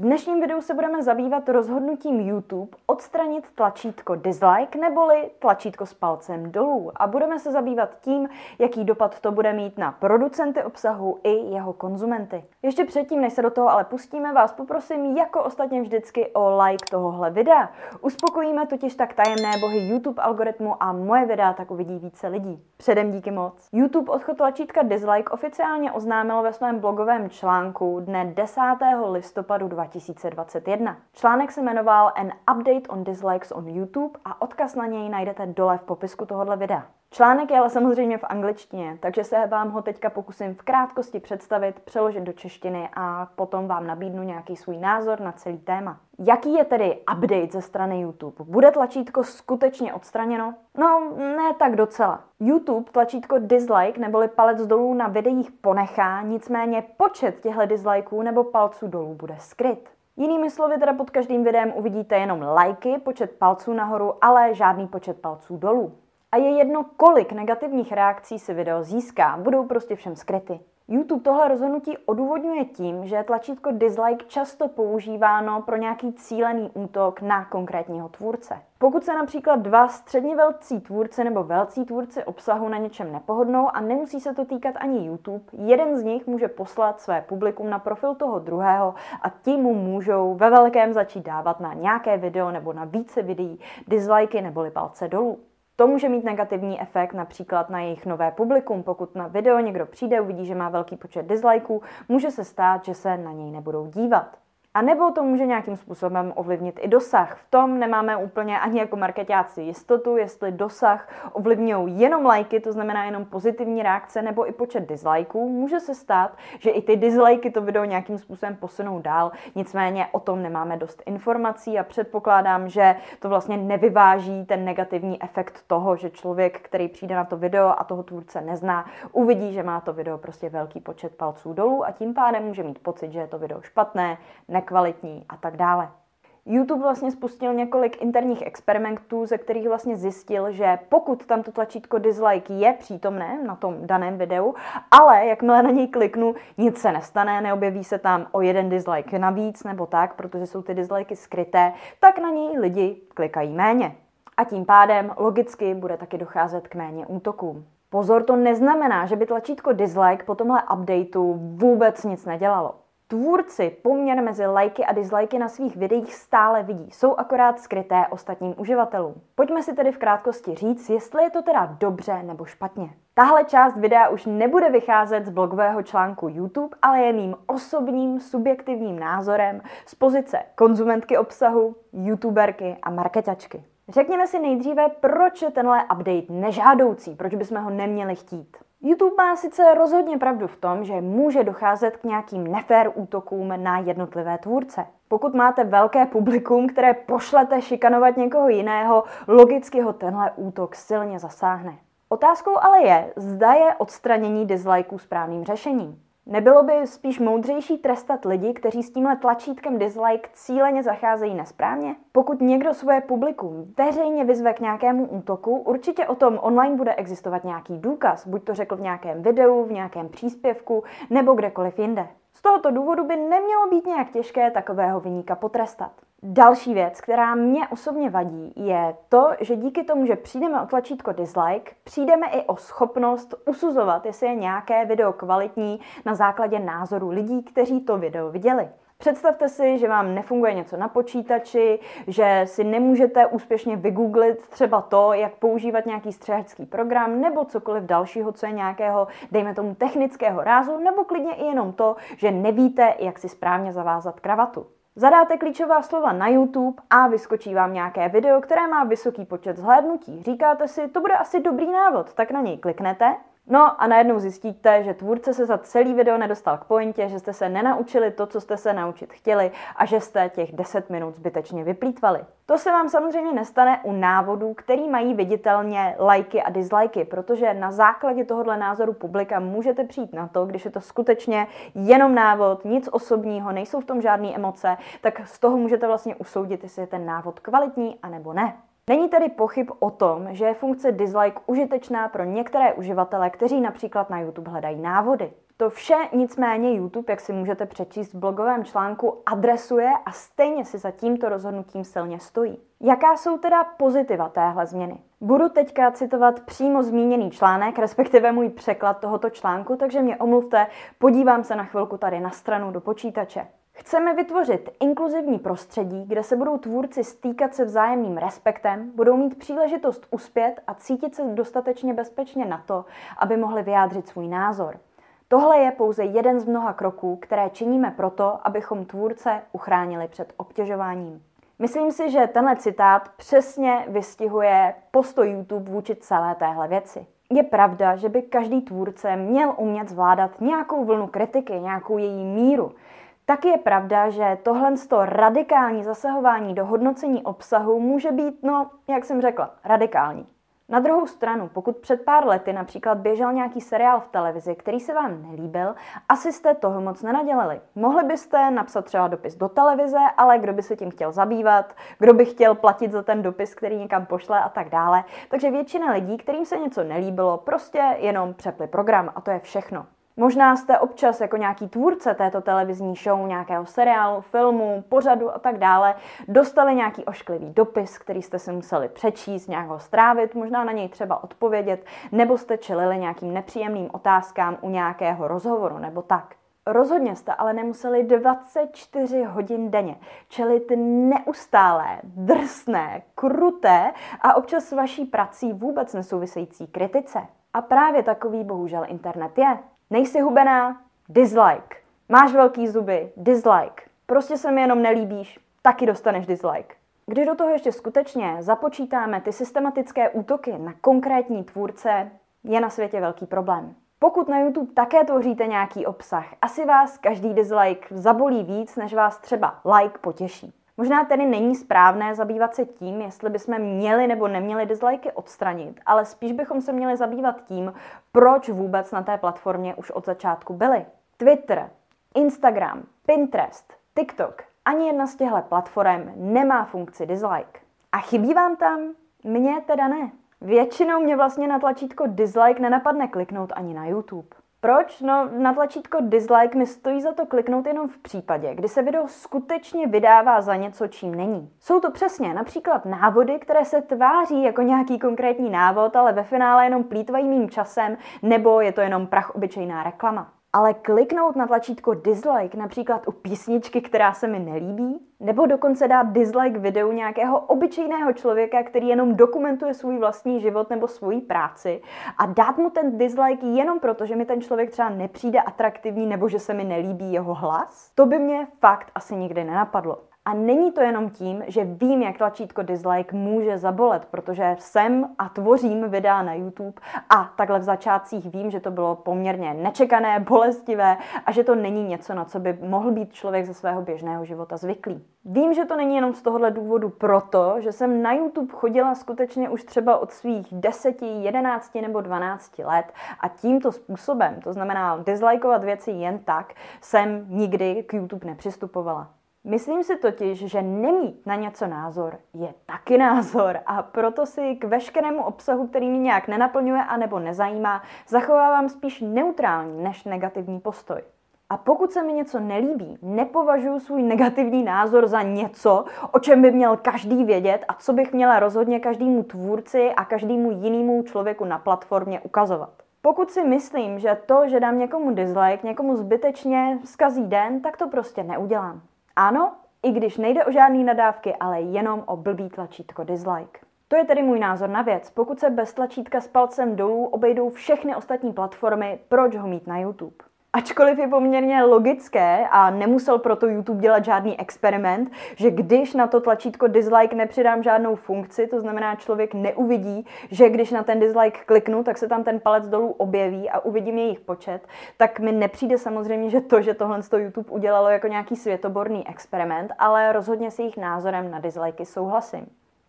Dnešním videu se budeme zabývat rozhodnutím YouTube odstranit tlačítko dislike neboli tlačítko s palcem dolů a budeme se zabývat tím, jaký dopad to bude mít na producenty obsahu i jeho konzumenty. Ještě předtím, než se do toho ale pustíme, vás poprosím jako ostatně vždycky o like tohohle videa. Uspokojíme totiž tak tajemné bohy YouTube algoritmu a moje videa tak uvidí více lidí. Předem díky moc. YouTube odchod tlačítka dislike oficiálně oznámil ve svém blogovém článku dne 10. listopadu 2020. 2021. Článek se jmenoval An Update on Dislikes on YouTube a odkaz na něj najdete dole v popisku tohohle videa. Článek je ale samozřejmě v angličtině, takže se vám ho teďka pokusím v krátkosti představit, přeložit do češtiny a potom vám nabídnu nějaký svůj názor na celý téma. Jaký je tedy update ze strany YouTube? Bude tlačítko skutečně odstraněno? No, ne tak docela. YouTube tlačítko dislike neboli palec dolů na videích ponechá, nicméně počet těchto dislikeů nebo palců dolů bude skryt. Jinými slovy, teda pod každým videem uvidíte jenom lajky, počet palců nahoru, ale žádný počet palců dolů. A je jedno, kolik negativních reakcí si video získá, budou prostě všem skryty. YouTube tohle rozhodnutí odůvodňuje tím, že je tlačítko dislike často používáno pro nějaký cílený útok na konkrétního tvůrce. Pokud se například dva středně velcí tvůrci nebo velcí tvůrci obsahu na něčem nepohodnou a nemusí se to týkat ani YouTube, jeden z nich může poslat své publikum na profil toho druhého a tím mu můžou ve velkém začít dávat na nějaké video nebo na více videí dislikey neboli palce dolů. To může mít negativní efekt například na jejich nové publikum. Pokud na video někdo přijde, uvidí, že má velký počet dislikeů, může se stát, že se na něj nebudou dívat. A nebo to může nějakým způsobem ovlivnit i dosah. V tom nemáme úplně ani jako marketáci jistotu, jestli dosah ovlivňují jenom lajky, to znamená jenom pozitivní reakce, nebo i počet dislikeů. Může se stát, že i ty dislikey to video nějakým způsobem posunou dál, nicméně o tom nemáme dost informací a předpokládám, že to vlastně nevyváží ten negativní efekt toho, že člověk, který přijde na to video a toho tvůrce nezná, uvidí, že má to video prostě velký počet palců dolů a tím pádem může mít pocit, že je to video špatné, nekvalitní a tak dále. YouTube vlastně spustil několik interních experimentů, ze kterých vlastně zjistil, že pokud tam to tlačítko dislike je přítomné na tom daném videu, ale jakmile na něj kliknu, nic se nestane, neobjeví se tam o jeden dislike navíc nebo tak, protože jsou ty dislikey skryté, tak na něj lidi klikají méně. A tím pádem logicky bude taky docházet k méně útokům. Pozor, to neznamená, že by tlačítko dislike po tomhle updateu vůbec nic nedělalo. Tvůrci poměr mezi lajky a dislikey na svých videích stále vidí, jsou akorát skryté ostatním uživatelům. Pojďme si tedy v krátkosti říct, jestli je to teda dobře nebo špatně. Tahle část videa už nebude vycházet z blogového článku YouTube, ale je mým osobním subjektivním názorem z pozice konzumentky obsahu, youtuberky a marketačky. Řekněme si nejdříve, proč je tenhle update nežádoucí, proč bychom ho neměli chtít. YouTube má sice rozhodně pravdu v tom, že může docházet k nějakým nefér útokům na jednotlivé tvůrce. Pokud máte velké publikum, které pošlete šikanovat někoho jiného, logicky ho tenhle útok silně zasáhne. Otázkou ale je, zda je odstranění dislikeů správným řešením. Nebylo by spíš moudřejší trestat lidi, kteří s tímhle tlačítkem dislike cíleně zacházejí nesprávně? Pokud někdo svoje publikum veřejně vyzve k nějakému útoku, určitě o tom online bude existovat nějaký důkaz, buď to řekl v nějakém videu, v nějakém příspěvku nebo kdekoliv jinde. Z tohoto důvodu by nemělo být nějak těžké takového vyníka potrestat. Další věc, která mě osobně vadí, je to, že díky tomu, že přijdeme o tlačítko dislike, přijdeme i o schopnost usuzovat, jestli je nějaké video kvalitní na základě názoru lidí, kteří to video viděli. Představte si, že vám nefunguje něco na počítači, že si nemůžete úspěšně vygooglit třeba to, jak používat nějaký střehačský program nebo cokoliv dalšího, co je nějakého, dejme tomu, technického rázu, nebo klidně i jenom to, že nevíte, jak si správně zavázat kravatu. Zadáte klíčová slova na YouTube a vyskočí vám nějaké video, které má vysoký počet zhlédnutí. Říkáte si, to bude asi dobrý návod, tak na něj kliknete No a najednou zjistíte, že tvůrce se za celý video nedostal k pointě, že jste se nenaučili to, co jste se naučit chtěli a že jste těch 10 minut zbytečně vyplýtvali. To se vám samozřejmě nestane u návodů, který mají viditelně lajky a dislikey, protože na základě tohohle názoru publika můžete přijít na to, když je to skutečně jenom návod, nic osobního, nejsou v tom žádné emoce, tak z toho můžete vlastně usoudit, jestli je ten návod kvalitní a nebo ne. Není tedy pochyb o tom, že je funkce dislike užitečná pro některé uživatele, kteří například na YouTube hledají návody. To vše nicméně YouTube, jak si můžete přečíst v blogovém článku, adresuje a stejně si za tímto rozhodnutím silně stojí. Jaká jsou teda pozitiva téhle změny? Budu teďka citovat přímo zmíněný článek, respektive můj překlad tohoto článku, takže mě omluvte, podívám se na chvilku tady na stranu do počítače. Chceme vytvořit inkluzivní prostředí, kde se budou tvůrci stýkat se vzájemným respektem, budou mít příležitost uspět a cítit se dostatečně bezpečně na to, aby mohli vyjádřit svůj názor. Tohle je pouze jeden z mnoha kroků, které činíme proto, abychom tvůrce uchránili před obtěžováním. Myslím si, že tenhle citát přesně vystihuje postoj YouTube vůči celé téhle věci. Je pravda, že by každý tvůrce měl umět zvládat nějakou vlnu kritiky, nějakou její míru. Tak je pravda, že tohle radikální zasahování do hodnocení obsahu může být, no, jak jsem řekla, radikální. Na druhou stranu, pokud před pár lety například běžel nějaký seriál v televizi, který se vám nelíbil, asi jste toho moc nenadělali. Mohli byste napsat třeba dopis do televize, ale kdo by se tím chtěl zabývat, kdo by chtěl platit za ten dopis, který někam pošle a tak dále. Takže většina lidí, kterým se něco nelíbilo, prostě jenom přepli program a to je všechno. Možná jste občas jako nějaký tvůrce této televizní show, nějakého seriálu, filmu, pořadu a tak dále, dostali nějaký ošklivý dopis, který jste si museli přečíst, nějak ho strávit, možná na něj třeba odpovědět, nebo jste čelili nějakým nepříjemným otázkám u nějakého rozhovoru nebo tak. Rozhodně jste ale nemuseli 24 hodin denně čelit neustálé, drsné, kruté a občas s vaší prací vůbec nesouvisející kritice. A právě takový bohužel internet je. Nejsi hubená? Dislike. Máš velký zuby? Dislike. Prostě se mi jenom nelíbíš? Taky dostaneš dislike. Když do toho ještě skutečně započítáme ty systematické útoky na konkrétní tvůrce, je na světě velký problém. Pokud na YouTube také tvoříte nějaký obsah, asi vás každý dislike zabolí víc, než vás třeba like potěší. Možná tedy není správné zabývat se tím, jestli bychom měli nebo neměli dislikey odstranit, ale spíš bychom se měli zabývat tím, proč vůbec na té platformě už od začátku byli. Twitter, Instagram, Pinterest, TikTok, ani jedna z těchto platform nemá funkci dislike. A chybí vám tam? Mně teda ne. Většinou mě vlastně na tlačítko dislike nenapadne kliknout ani na YouTube. Proč? No, na tlačítko dislike mi stojí za to kliknout jenom v případě, kdy se video skutečně vydává za něco, čím není. Jsou to přesně například návody, které se tváří jako nějaký konkrétní návod, ale ve finále jenom plítvají mým časem, nebo je to jenom prach obyčejná reklama. Ale kliknout na tlačítko dislike například u písničky, která se mi nelíbí, nebo dokonce dát dislike videu nějakého obyčejného člověka, který jenom dokumentuje svůj vlastní život nebo svoji práci a dát mu ten dislike jenom proto, že mi ten člověk třeba nepřijde atraktivní nebo že se mi nelíbí jeho hlas, to by mě fakt asi nikdy nenapadlo. A není to jenom tím, že vím, jak tlačítko dislike může zabolet, protože jsem a tvořím videa na YouTube a takhle v začátcích vím, že to bylo poměrně nečekané, bolestivé a že to není něco, na co by mohl být člověk ze svého běžného života zvyklý. Vím, že to není jenom z tohohle důvodu proto, že jsem na YouTube chodila skutečně už třeba od svých 10, 11 nebo 12 let a tímto způsobem, to znamená dislikeovat věci jen tak, jsem nikdy k YouTube nepřistupovala. Myslím si totiž, že nemít na něco názor je taky názor a proto si k veškerému obsahu, který mě nějak nenaplňuje a nebo nezajímá, zachovávám spíš neutrální než negativní postoj. A pokud se mi něco nelíbí, nepovažuji svůj negativní názor za něco, o čem by měl každý vědět a co bych měla rozhodně každému tvůrci a každému jinému člověku na platformě ukazovat. Pokud si myslím, že to, že dám někomu dislike, někomu zbytečně zkazí den, tak to prostě neudělám. Ano, i když nejde o žádný nadávky, ale jenom o blbý tlačítko dislike. To je tedy můj názor na věc. Pokud se bez tlačítka s palcem dolů obejdou všechny ostatní platformy, proč ho mít na YouTube? Ačkoliv je poměrně logické a nemusel proto YouTube dělat žádný experiment, že když na to tlačítko dislike nepřidám žádnou funkci, to znamená člověk neuvidí, že když na ten dislike kliknu, tak se tam ten palec dolů objeví a uvidím jejich počet, tak mi nepřijde samozřejmě, že to, že tohle to YouTube udělalo jako nějaký světoborný experiment, ale rozhodně s jejich názorem na dislikey souhlasím.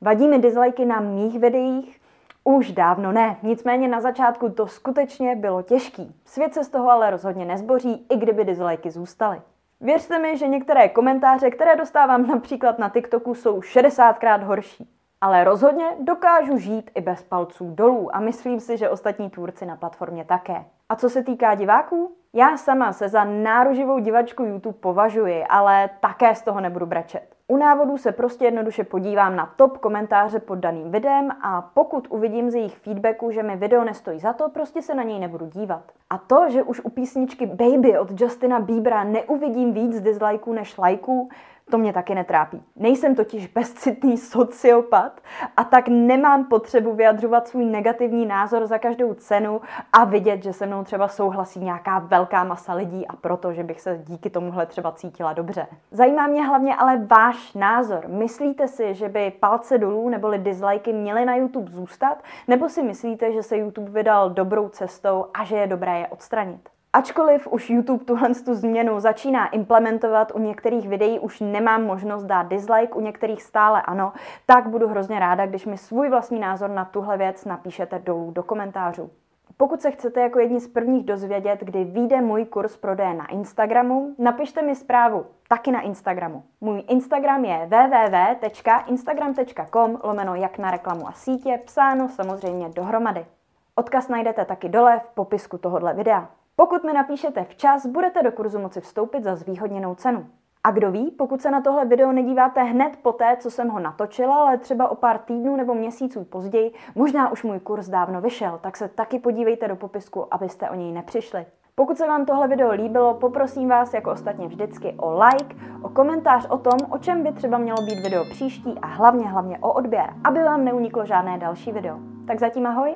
Vadí mi dislikey na mých videích, už dávno ne, nicméně na začátku to skutečně bylo těžký. Svět se z toho ale rozhodně nezboří, i kdyby dislikey zůstaly. Věřte mi, že některé komentáře, které dostávám například na TikToku, jsou 60krát horší. Ale rozhodně dokážu žít i bez palců dolů a myslím si, že ostatní tvůrci na platformě také. A co se týká diváků, já sama se za náruživou divačku YouTube považuji, ale také z toho nebudu brečet. U návodů se prostě jednoduše podívám na top komentáře pod daným videem a pokud uvidím z jejich feedbacku, že mi video nestojí za to, prostě se na něj nebudu dívat. A to, že už u písničky Baby od Justina Biebera neuvidím víc dislikeů než lajků, to mě taky netrápí. Nejsem totiž bezcitný sociopat a tak nemám potřebu vyjadřovat svůj negativní názor za každou cenu a vidět, že se mnou třeba souhlasí nějaká velká masa lidí a proto, že bych se díky tomuhle třeba cítila dobře. Zajímá mě hlavně ale váš názor. Myslíte si, že by palce dolů neboli dislikey měly na YouTube zůstat? Nebo si myslíte, že se YouTube vydal dobrou cestou a že je dobré je odstranit? Ačkoliv už YouTube tuhle tu změnu začíná implementovat, u některých videí už nemám možnost dát dislike, u některých stále ano, tak budu hrozně ráda, když mi svůj vlastní názor na tuhle věc napíšete dolů do komentářů. Pokud se chcete jako jedni z prvních dozvědět, kdy vyjde můj kurz prodeje na Instagramu, napište mi zprávu taky na Instagramu. Můj Instagram je www.instagram.com lomeno jak na reklamu a sítě, psáno samozřejmě dohromady. Odkaz najdete taky dole v popisku tohohle videa. Pokud mi napíšete včas, budete do kurzu moci vstoupit za zvýhodněnou cenu. A kdo ví, pokud se na tohle video nedíváte hned po té, co jsem ho natočila, ale třeba o pár týdnů nebo měsíců později, možná už můj kurz dávno vyšel, tak se taky podívejte do popisku, abyste o něj nepřišli. Pokud se vám tohle video líbilo, poprosím vás jako ostatně vždycky o like, o komentář o tom, o čem by třeba mělo být video příští a hlavně hlavně o odběr, aby vám neuniklo žádné další video. Tak zatím ahoj!